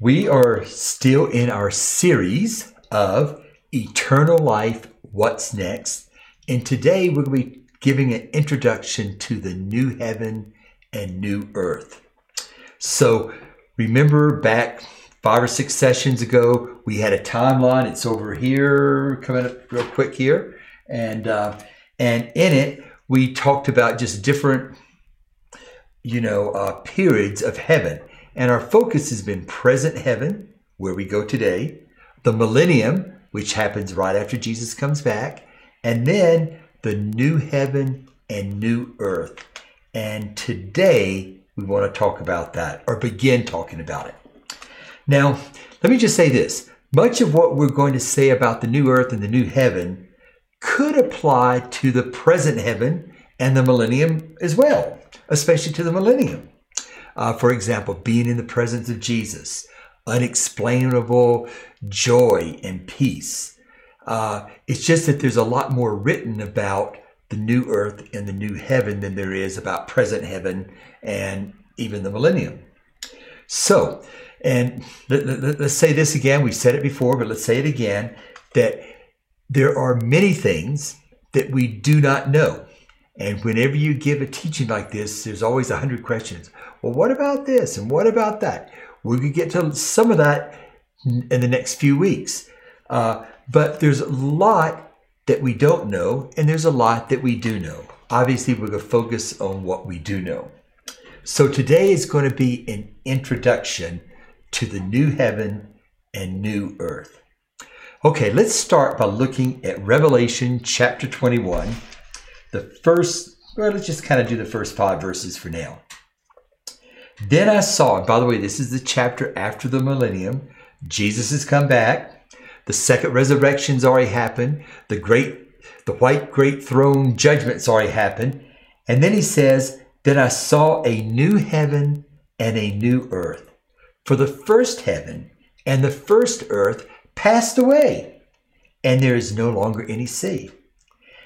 We are still in our series of Eternal Life What's Next? And today we're going to be giving an introduction to the new heaven and new earth. So remember back five or six sessions ago, we had a timeline. It's over here, coming up real quick here. And, uh, and in it, we talked about just different, you know, uh, periods of heaven and our focus has been present heaven, where we go today, the millennium, which happens right after Jesus comes back, and then the new heaven and new earth. And today we want to talk about that or begin talking about it. Now, let me just say this much of what we're going to say about the new earth and the new heaven could apply to the present heaven and the millennium as well, especially to the millennium. Uh, for example, being in the presence of Jesus, unexplainable joy and peace. Uh, it's just that there's a lot more written about the new earth and the new heaven than there is about present heaven and even the millennium. So, and let, us let, say this again. We've said it before, but let's say it again that there are many things that we do not know. And whenever you give a teaching like this, there's always a hundred questions. Well, what about this? And what about that? We could get to some of that in the next few weeks. Uh, but there's a lot that we don't know, and there's a lot that we do know. Obviously, we're going to focus on what we do know. So today is going to be an introduction to the new heaven and new earth. Okay, let's start by looking at Revelation chapter 21. The first, well, let's just kind of do the first five verses for now. Then I saw, by the way, this is the chapter after the millennium. Jesus has come back. The second resurrection's already happened. The great, the white great throne judgment's already happened. And then he says, Then I saw a new heaven and a new earth. For the first heaven and the first earth passed away, and there is no longer any sea.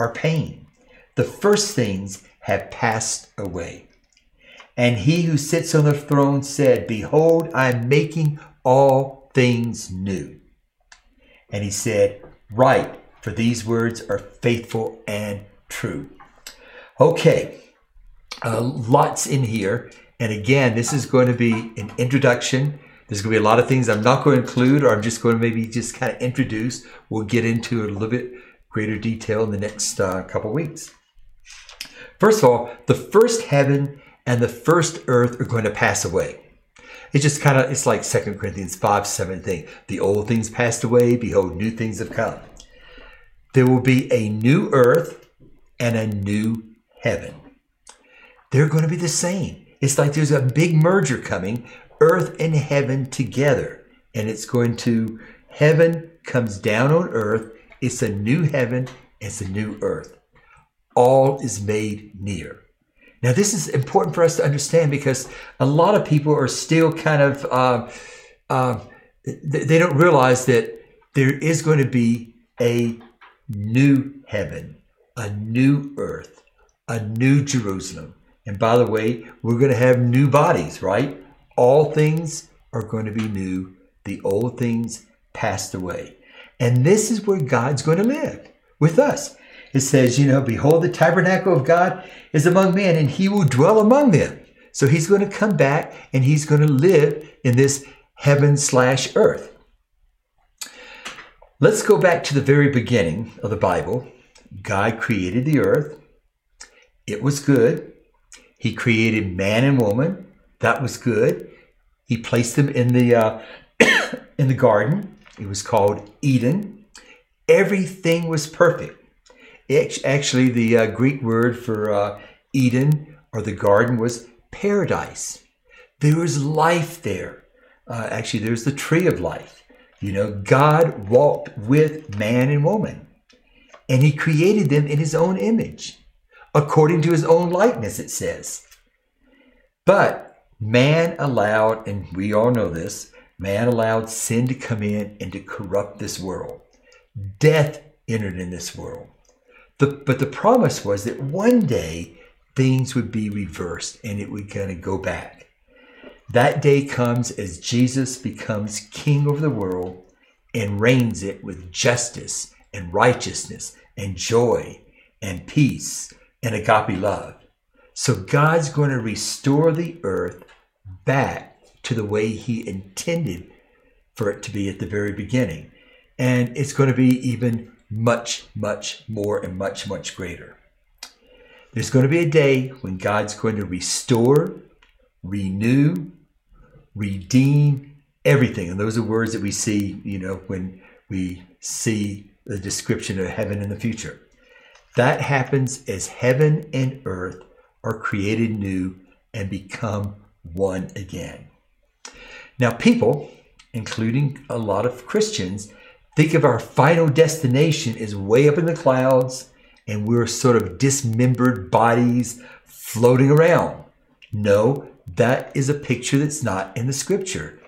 or pain. The first things have passed away. And he who sits on the throne said, Behold, I am making all things new. And he said, Write, for these words are faithful and true. Okay, uh, lots in here. And again, this is going to be an introduction. There's going to be a lot of things I'm not going to include, or I'm just going to maybe just kind of introduce. We'll get into it a little bit greater detail in the next uh, couple weeks. First of all, the first heaven and the first earth are going to pass away. It's just kind of, it's like 2 Corinthians 5 7 thing. The old things passed away, behold, new things have come. There will be a new earth and a new heaven. They're going to be the same. It's like there's a big merger coming, earth and heaven together. And it's going to, heaven comes down on earth. It's a new heaven, it's a new earth. All is made near. Now, this is important for us to understand because a lot of people are still kind of, uh, uh, they don't realize that there is going to be a new heaven, a new earth, a new Jerusalem. And by the way, we're going to have new bodies, right? All things are going to be new. The old things passed away. And this is where God's going to live with us it says, you know, behold, the tabernacle of God is among men, and he will dwell among them. So he's going to come back and he's going to live in this heaven slash earth. Let's go back to the very beginning of the Bible. God created the earth. It was good. He created man and woman. That was good. He placed them in the uh, in the garden. It was called Eden. Everything was perfect. Actually, the uh, Greek word for uh, Eden or the garden was paradise. There was life there. Uh, actually, there's the tree of life. You know, God walked with man and woman, and He created them in His own image, according to His own likeness, it says. But man allowed, and we all know this, man allowed sin to come in and to corrupt this world. Death entered in this world. The, but the promise was that one day things would be reversed and it would kind of go back. That day comes as Jesus becomes king over the world and reigns it with justice and righteousness and joy and peace and agape love. So God's going to restore the earth back to the way He intended for it to be at the very beginning. And it's going to be even much, much more and much, much greater. There's going to be a day when God's going to restore, renew, redeem everything. And those are words that we see, you know, when we see the description of heaven in the future. That happens as heaven and earth are created new and become one again. Now, people, including a lot of Christians, think of our final destination as way up in the clouds and we're sort of dismembered bodies floating around. No, that is a picture that's not in the scripture.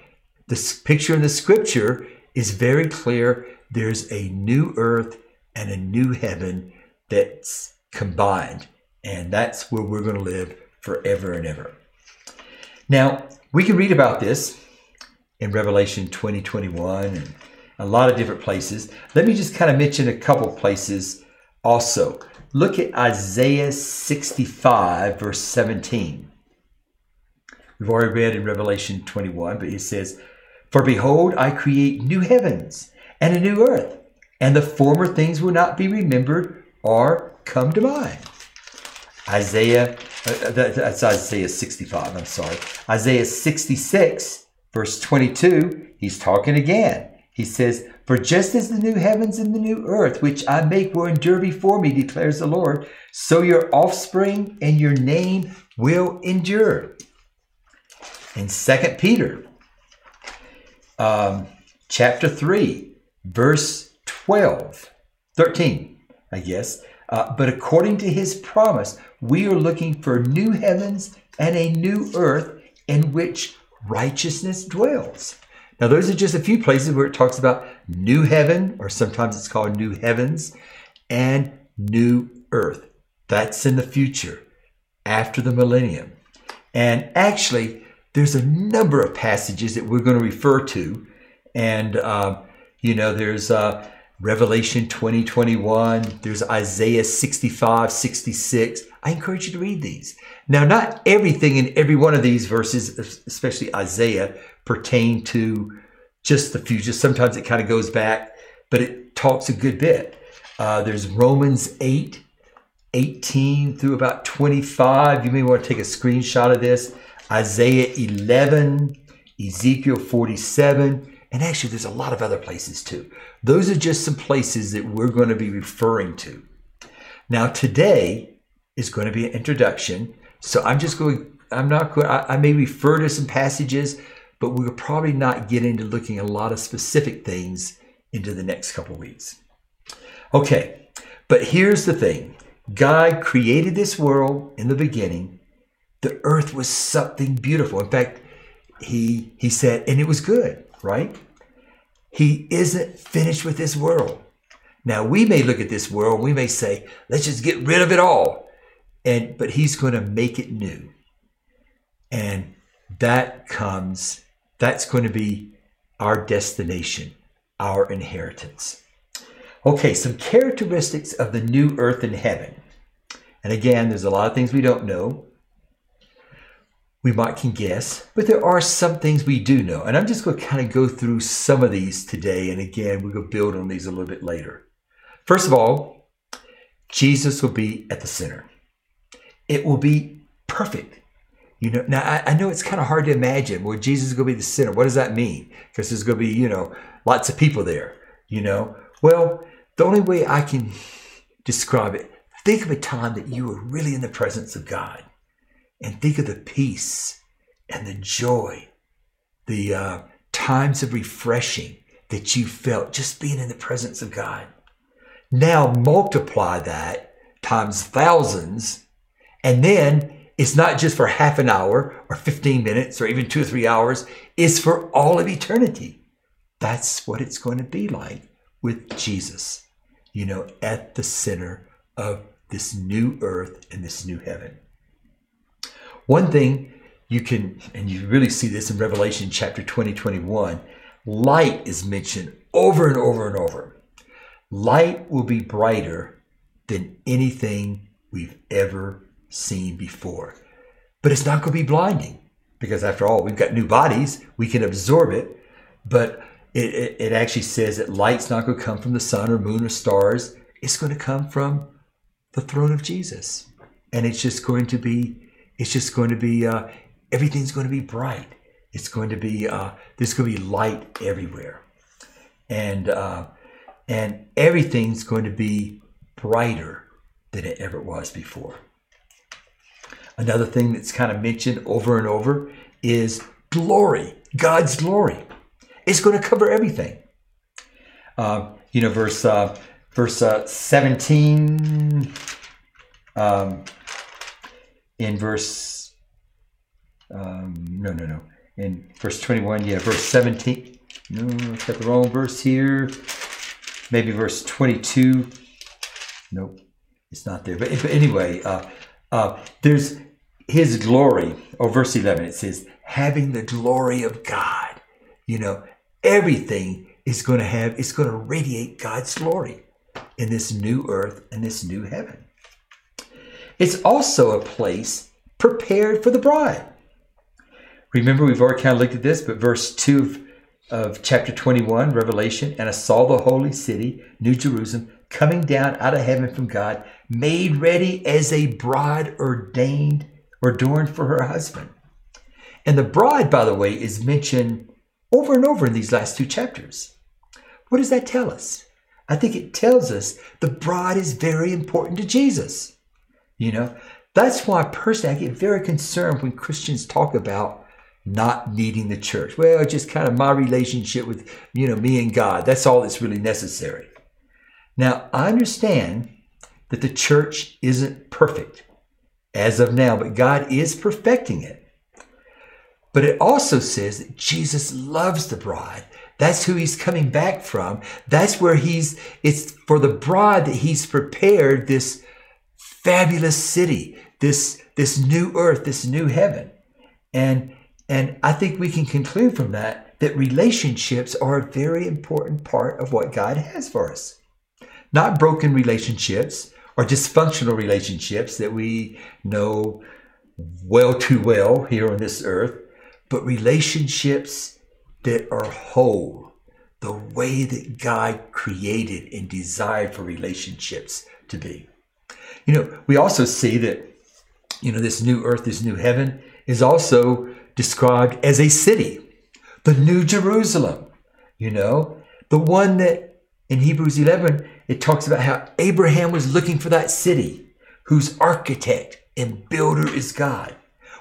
The picture in the scripture is very clear. There's a new earth and a new heaven that's combined, and that's where we're going to live forever and ever. Now, we can read about this in Revelation 2021 and a lot of different places. Let me just kind of mention a couple places also. Look at Isaiah 65, verse 17. We've already read in Revelation 21, but it says, For behold, I create new heavens and a new earth, and the former things will not be remembered or come to mind. Isaiah, uh, that's Isaiah 65, I'm sorry. Isaiah 66, verse 22, he's talking again. He says, For just as the new heavens and the new earth, which I make, will endure before me, declares the Lord, so your offspring and your name will endure. In 2 Peter, um, chapter 3, verse 12, 13, I guess. Uh, but according to his promise, we are looking for new heavens and a new earth in which righteousness dwells. Now, those are just a few places where it talks about new heaven, or sometimes it's called new heavens, and new earth. That's in the future, after the millennium. And actually, there's a number of passages that we're going to refer to. And, uh, you know, there's uh, Revelation 20, 21, there's Isaiah 65, 66. I encourage you to read these. Now, not everything in every one of these verses, especially Isaiah, pertain to just the future. Sometimes it kind of goes back, but it talks a good bit. Uh, there's Romans 8, 18 through about 25. You may want to take a screenshot of this. Isaiah 11, Ezekiel 47, and actually there's a lot of other places too. Those are just some places that we're going to be referring to. Now, today is going to be an introduction. So I'm just going, I'm not going, I, may refer to some passages but we'll probably not get into looking a lot of specific things into the next couple weeks. Okay, but here's the thing God created this world in the beginning. The earth was something beautiful. In fact, he, he said, and it was good, right? He isn't finished with this world. Now we may look at this world, we may say, let's just get rid of it all. And but he's going to make it new. And that comes that's going to be our destination, our inheritance. Okay, some characteristics of the new earth and heaven. And again, there's a lot of things we don't know. We might can guess, but there are some things we do know. And I'm just going to kind of go through some of these today. And again, we're going to build on these a little bit later. First of all, Jesus will be at the center. It will be perfect. You know, now I, I know it's kind of hard to imagine. Well, Jesus is going to be the center. What does that mean? Because there's going to be, you know, lots of people there. You know, well, the only way I can describe it, think of a time that you were really in the presence of God, and think of the peace and the joy, the uh, times of refreshing that you felt just being in the presence of God. Now multiply that times thousands, and then it's not just for half an hour or 15 minutes or even two or three hours, it's for all of eternity. That's what it's going to be like with Jesus, you know, at the center of this new earth and this new heaven. One thing you can, and you really see this in Revelation chapter 20, 21, light is mentioned over and over and over. Light will be brighter than anything we've ever seen before. But it's not going to be blinding because, after all, we've got new bodies, we can absorb it. But it, it, it actually says that light's not going to come from the sun or moon or stars, it's going to come from the throne of Jesus. And it's just going to be, it's just going to be, uh, everything's going to be bright. It's going to be, uh, there's going to be light everywhere. And, uh, and everything's going to be brighter than it ever was before. Another thing that's kind of mentioned over and over is glory, God's glory. It's going to cover everything. Uh, you know, verse uh, verse uh, 17, um, in verse, um, no, no, no, in verse 21, yeah, verse 17. No, I got the wrong verse here. Maybe verse 22. Nope, it's not there. But, but anyway, uh, uh, there's his glory. Or oh, verse 11, it says, having the glory of God. You know, everything is going to have, it's going to radiate God's glory in this new earth and this new heaven. It's also a place prepared for the bride. Remember, we've already kind of looked at this, but verse 2 of, of chapter 21, Revelation, and I saw the holy city, New Jerusalem, coming down out of heaven from God, made ready as a bride ordained or adorned for her husband. And the bride, by the way, is mentioned over and over in these last two chapters. What does that tell us? I think it tells us the bride is very important to Jesus. You know, that's why personally I get very concerned when Christians talk about not needing the church. Well, just kind of my relationship with, you know, me and God. That's all that's really necessary. Now, I understand that the church isn't perfect as of now, but God is perfecting it. But it also says that Jesus loves the bride that's who he's coming back from. That's where he's, it's for the bride that he's prepared this fabulous city, this, this new earth, this new heaven. And, and I think we can conclude from that that relationships are a very important part of what God has for us. Not broken relationships or dysfunctional relationships that we know well too well here on this earth, but relationships that are whole, the way that God created and desired for relationships to be. You know, we also see that, you know, this new earth, this new heaven is also described as a city, the New Jerusalem, you know, the one that in Hebrews 11, it talks about how Abraham was looking for that city whose architect and builder is God.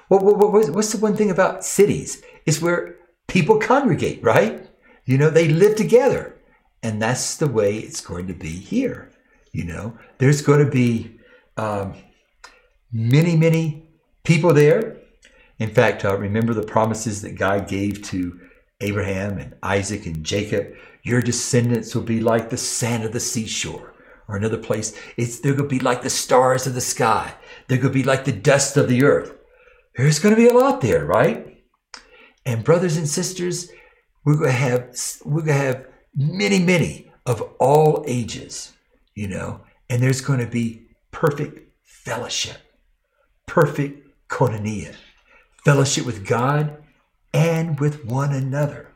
What, what, what, what's the one thing about cities? It's where people congregate, right? You know, they live together. And that's the way it's going to be here. You know, there's going to be um, many, many people there. In fact, uh, remember the promises that God gave to Abraham and Isaac and Jacob. Your descendants will be like the sand of the seashore. Or another place, it's they're to be like the stars of the sky. They're to be like the dust of the earth. There's going to be a lot there, right? And brothers and sisters, we're going to have we're to have many, many of all ages, you know, and there's going to be perfect fellowship, perfect koinonia, fellowship with God and with one another.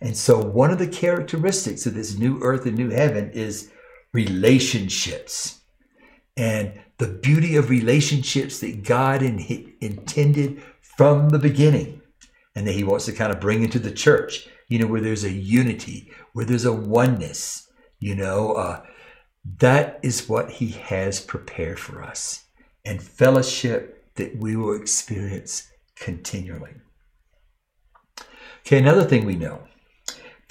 And so, one of the characteristics of this new earth and new heaven is relationships. And the beauty of relationships that God in, intended from the beginning and that he wants to kind of bring into the church, you know, where there's a unity, where there's a oneness, you know, uh, that is what he has prepared for us and fellowship that we will experience continually. Okay, another thing we know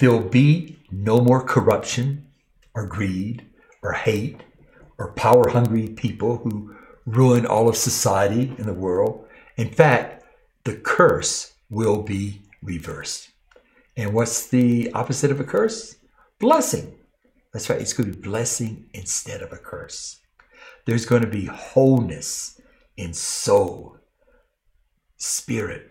there'll be no more corruption or greed or hate or power hungry people who ruin all of society in the world. In fact, the curse will be reversed. And what's the opposite of a curse? Blessing. That's right, it's going to be blessing instead of a curse. There's going to be wholeness in soul, spirit,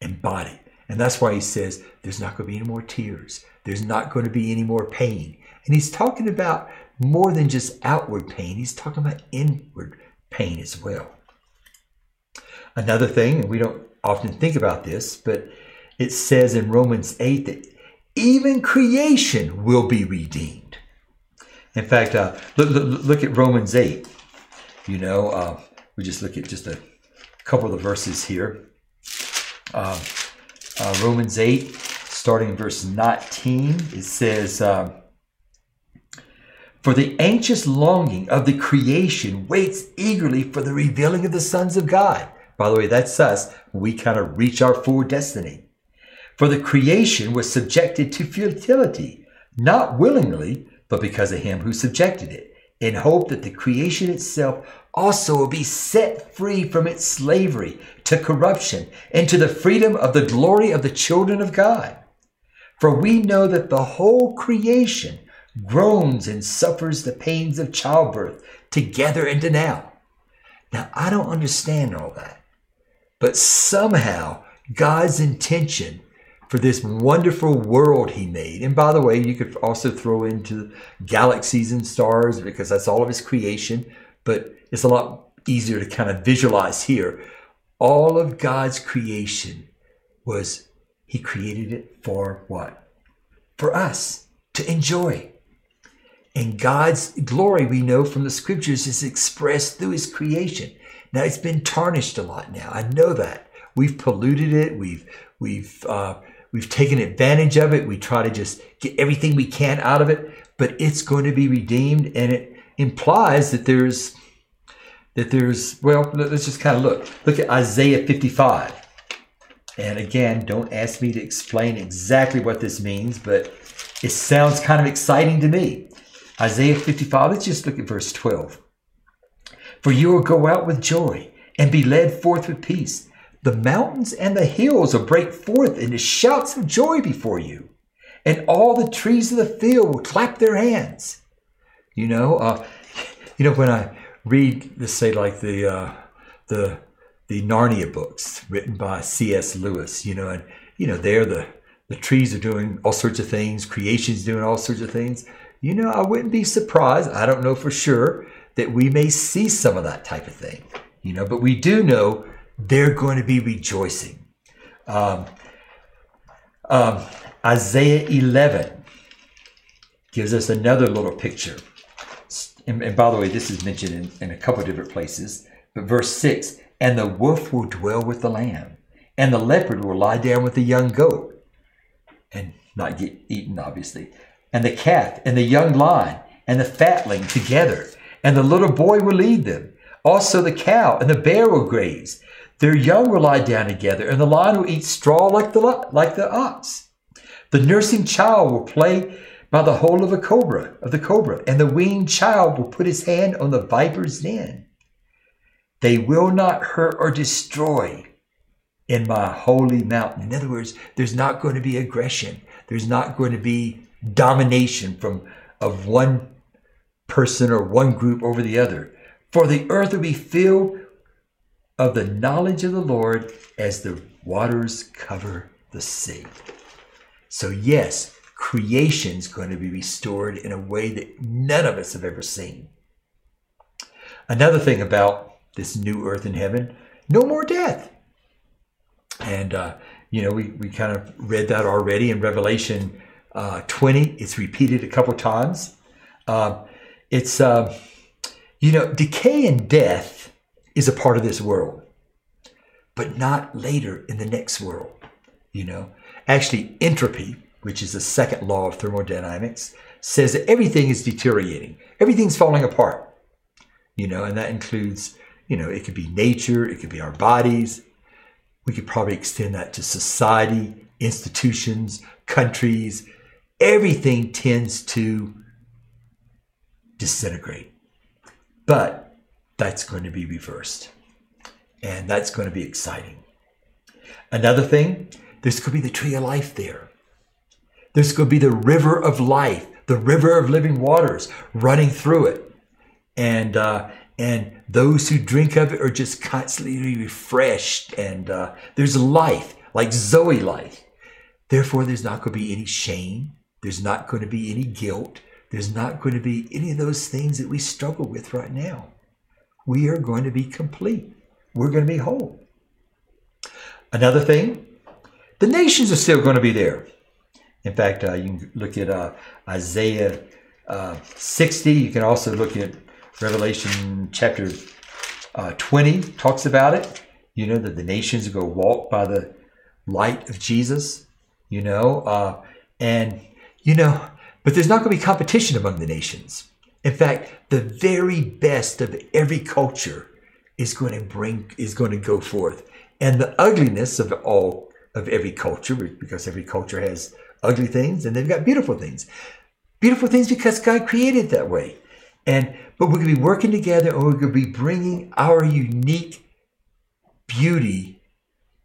and body. And that's why he says there's not going to be any more tears. There's not going to be any more pain. And he's talking about more than just outward pain, he's talking about inward pain as well. Another thing, and we don't often think about this, but it says in Romans 8 that even creation will be redeemed. In fact, uh, look, look, look, at Romans 8. You know, uh, we just look at just a couple of the verses here. Uh, uh Romans 8, starting in verse 19, it says, um, For the anxious longing of the creation waits eagerly for the revealing of the sons of God. By the way, that's us. We kind of reach our full destiny. For the creation was subjected to futility, not willingly, but because of him who subjected it, in hope that the creation itself also will be set free from its slavery to corruption and to the freedom of the glory of the children of God. For we know that the whole creation groans and suffers the pains of childbirth together into now. Now, I don't understand all that, but somehow God's intention for this wonderful world he made. And by the way, you could also throw into galaxies and stars because that's all of his creation, but it's a lot easier to kind of visualize here. All of God's creation was, he created it for what? For us to enjoy. And God's glory, we know from the scriptures, is expressed through his creation. Now it's been tarnished a lot now. I know that. We've polluted it. We've, we've, uh, We've taken advantage of it. We try to just get everything we can out of it, but it's going to be redeemed, and it implies that there's that there's well. Let's just kind of look. Look at Isaiah 55, and again, don't ask me to explain exactly what this means, but it sounds kind of exciting to me. Isaiah 55. Let's just look at verse 12. For you will go out with joy and be led forth with peace. The mountains and the hills will break forth into shouts of joy before you, and all the trees of the field will clap their hands. You know, uh, you know when I read, let's say, like the uh, the the Narnia books written by C.S. Lewis. You know, and you know there the the trees are doing all sorts of things, creation's doing all sorts of things. You know, I wouldn't be surprised. I don't know for sure that we may see some of that type of thing. You know, but we do know they're going to be rejoicing. Um, um, Isaiah 11 gives us another little picture. And, and by the way, this is mentioned in, in a couple different places. But verse 6 And the wolf will dwell with the lamb, and the leopard will lie down with the young goat, and not get eaten, obviously. And the calf, and the young lion, and the fatling together, and the little boy will lead them. Also the cow and the bear will graze, their young will lie down together, and the lion will eat straw like the, like the ox. The nursing child will play by the hole of a cobra, of the cobra, and the weaned child will put his hand on the viper's den. They will not hurt or destroy in my holy mountain. In other words, there's not going to be aggression. There's not going to be domination from of one person or one group over the other. For the earth will be filled of the knowledge of the Lord as the waters cover the sea. So, yes, creation's going to be restored in a way that none of us have ever seen. Another thing about this new earth and heaven no more death. And, uh, you know, we, we kind of read that already in Revelation uh, 20. It's repeated a couple times. Uh, it's, you know, decay and death is a part of this world, but not later in the next world. You know, actually, entropy, which is the second law of thermodynamics, says that everything is deteriorating, everything's falling apart. You know, and that includes, you know, it could be nature, it could be our bodies. We could probably extend that to society, institutions, countries, everything tends to disintegrate. But that's going to be reversed. And that's going to be exciting. Another thing, going to be the tree of life there. There's going to be the river of life, the river of living waters running through it. And, uh, and those who drink of it are just constantly refreshed. And uh, there's life, like Zoe life. Therefore, there's not going to be any shame. There's not going to be any guilt. There's not going to be any of those things that we struggle with right now. We are going to be complete. We're going to be whole. Another thing, the nations are still going to be there. In fact, uh, you can look at uh, Isaiah uh, 60. You can also look at Revelation chapter uh, 20, talks about it. You know, that the nations go walk by the light of Jesus, you know, uh, and, you know, but there's not going to be competition among the nations. In fact, the very best of every culture is going to bring, is going to go forth. And the ugliness of all, of every culture, because every culture has ugly things and they've got beautiful things. Beautiful things because God created that way. And but we're going to be working together and we're going to be bringing our unique beauty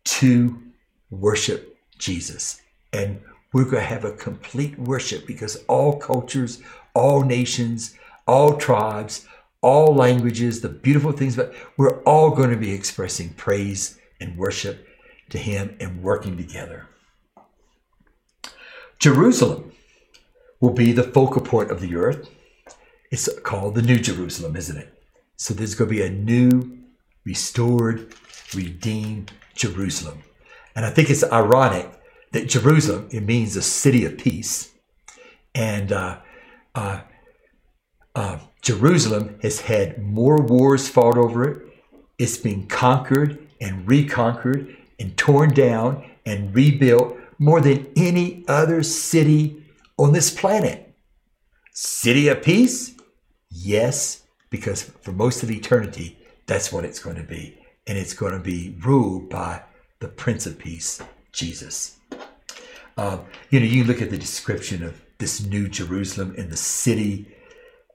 to worship Jesus. And we're going to have a complete worship because all cultures, all nations, all tribes, all languages, the beautiful things, but we're all going to be expressing praise and worship to Him and working together. Jerusalem will be the focal point of the earth. It's called the New Jerusalem, isn't it? So there's going to be a new, restored, redeemed Jerusalem. And I think it's ironic that Jerusalem, it means a city of peace. And uh, uh, uh, Jerusalem has had more wars fought over it. It's been conquered and reconquered and torn down and rebuilt more than any other city on this planet. City of peace? Yes, because for most of eternity, that's what it's going to be. And it's going to be ruled by the Prince of Peace, Jesus. Um, you know, you look at the description of this new Jerusalem and the city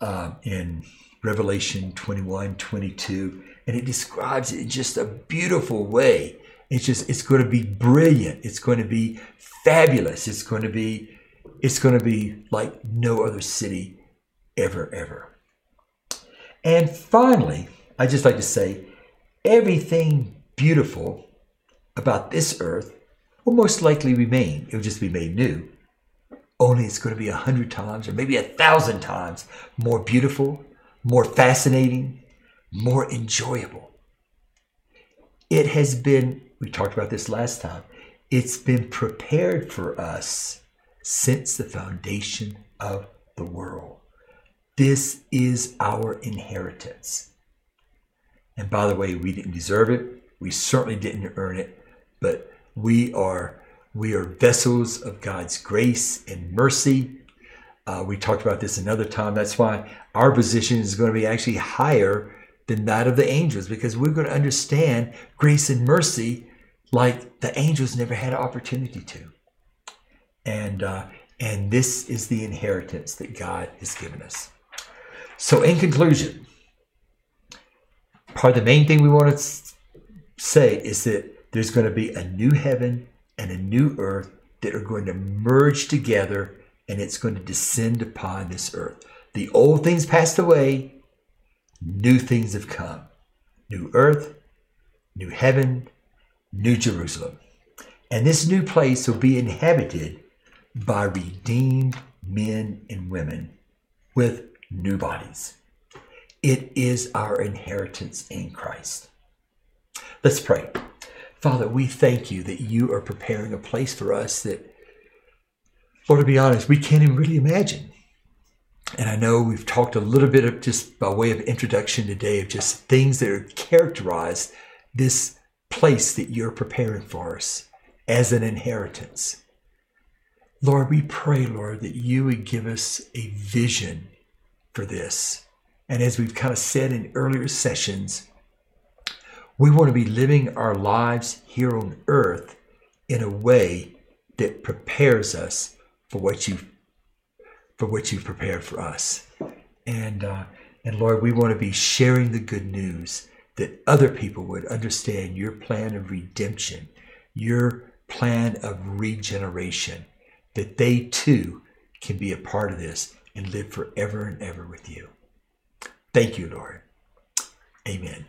um, in Revelation 21, 22, and it describes it in just a beautiful way. It's just, it's going to be brilliant. It's going to be fabulous. It's going to be, it's going to be like no other city ever, ever. And finally, I just like to say everything beautiful about this earth will most likely remain. It will just be made new. Only it's going to be a hundred times or maybe a thousand times more beautiful, more fascinating, more enjoyable. It has been, we talked about this last time, it's been prepared for us since the foundation of the world. This is our inheritance. And by the way, we didn't deserve it. We certainly didn't earn it, but we are we are vessels of God's grace and mercy. Uh, we talked about this another time. That's why our position is going to be actually higher than that of the angels because we're going to understand grace and mercy like the angels never had an opportunity to. And uh, and this is the inheritance that God has given us. So, in conclusion, part of the main thing we want to say is that there's going to be a new heaven and a new earth that are going to merge together and it's going to descend upon this earth. The old things passed away, new things have come. New earth, new heaven, new Jerusalem. And this new place will be inhabited by redeemed men and women with new bodies. It is our inheritance in Christ. Let's pray. Father, we thank you that you are preparing a place for us that, Lord, to be honest, we can't even really imagine. And I know we've talked a little bit of just by way of introduction today of just things that are characterized this place that you're preparing for us as an inheritance. Lord, we pray, Lord, that you would give us a vision for this. And as we've kind of said in earlier sessions, we want to be living our lives here on earth in a way that prepares us for what you've for what you've prepared for us. And uh, and Lord, we want to be sharing the good news that other people would understand your plan of redemption, your plan of regeneration, that they too can be a part of this and live forever and ever with you. Thank you, Lord. Amen.